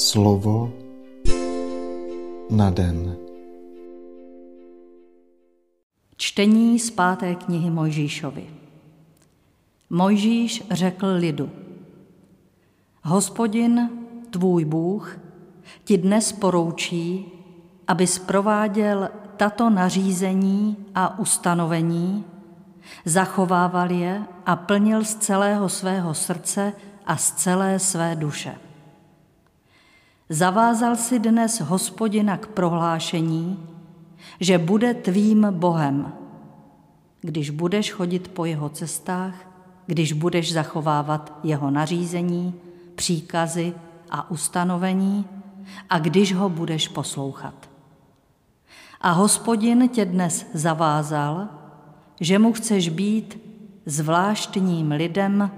Slovo na den. Čtení z páté knihy Mojžíšovi. Mojžíš řekl lidu, Hospodin, tvůj Bůh, ti dnes poroučí, aby prováděl tato nařízení a ustanovení, zachovával je a plnil z celého svého srdce a z celé své duše. Zavázal si dnes hospodina k prohlášení, že bude tvým Bohem, když budeš chodit po jeho cestách, když budeš zachovávat jeho nařízení, příkazy a ustanovení a když ho budeš poslouchat. A hospodin tě dnes zavázal, že mu chceš být zvláštním lidem,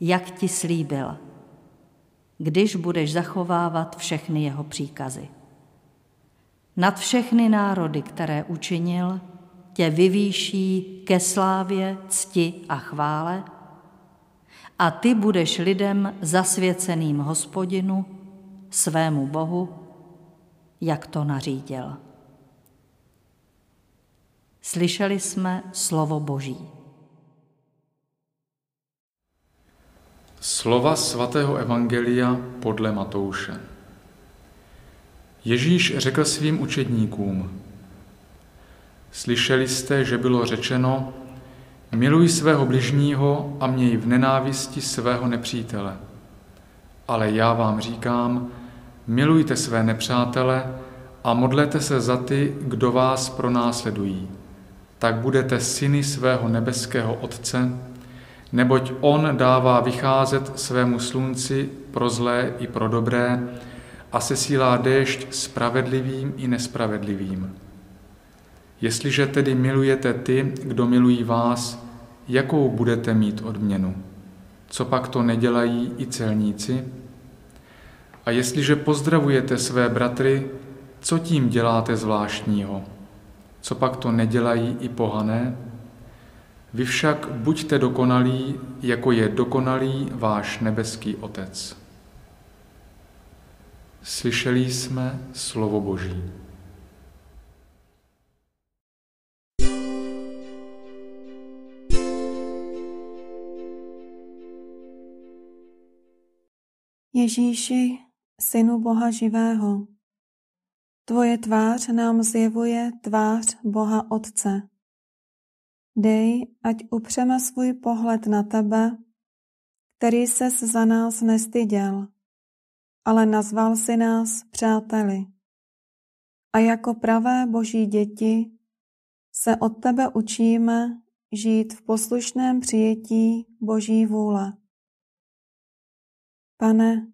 jak ti slíbil, když budeš zachovávat všechny jeho příkazy. Nad všechny národy, které učinil, tě vyvýší ke slávě, cti a chvále a ty budeš lidem zasvěceným hospodinu, svému Bohu, jak to nařídil. Slyšeli jsme slovo Boží. Slova svatého Evangelia podle Matouše. Ježíš řekl svým učedníkům, slyšeli jste, že bylo řečeno, miluj svého bližního a měj v nenávisti svého nepřítele. Ale já vám říkám, milujte své nepřátele a modlete se za ty, kdo vás pronásledují tak budete syny svého nebeského Otce, neboť On dává vycházet svému slunci pro zlé i pro dobré a sesílá déšť spravedlivým i nespravedlivým. Jestliže tedy milujete ty, kdo milují vás, jakou budete mít odměnu? Co pak to nedělají i celníci? A jestliže pozdravujete své bratry, co tím děláte zvláštního? co pak to nedělají i pohané? Vy však buďte dokonalí, jako je dokonalý váš nebeský Otec. Slyšeli jsme slovo Boží. Ježíši, Synu Boha živého, Tvoje tvář nám zjevuje tvář Boha Otce. Dej, ať upřeme svůj pohled na tebe, který ses za nás nestyděl, ale nazval si nás přáteli. A jako pravé boží děti se od tebe učíme žít v poslušném přijetí boží vůle. Pane,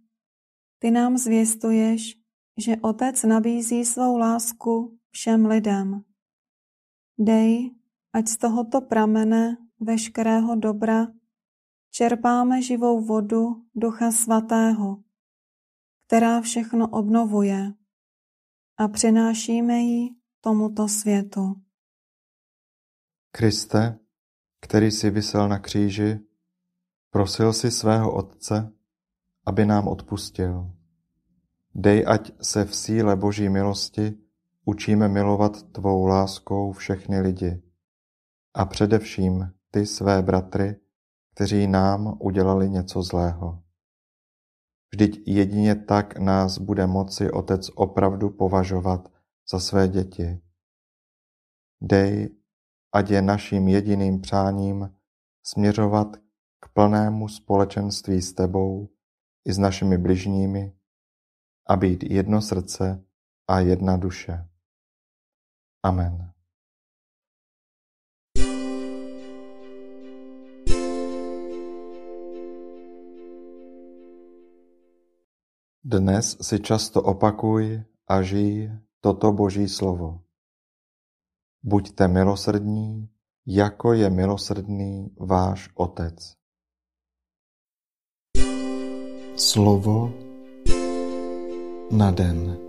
ty nám zvěstuješ, že Otec nabízí svou lásku všem lidem. Dej, ať z tohoto pramene veškerého dobra čerpáme živou vodu Ducha Svatého, která všechno obnovuje a přinášíme ji tomuto světu. Kriste, který si vysel na kříži, prosil si svého Otce, aby nám odpustil. Dej, ať se v síle Boží milosti učíme milovat Tvou láskou všechny lidi a především ty své bratry, kteří nám udělali něco zlého. Vždyť jedině tak nás bude moci Otec opravdu považovat za své děti. Dej, ať je naším jediným přáním směřovat k plnému společenství s Tebou i s našimi bližními a být jedno srdce a jedna duše. Amen. Dnes si často opakuj a žij toto Boží slovo. Buďte milosrdní, jako je milosrdný váš Otec. Slovo na den.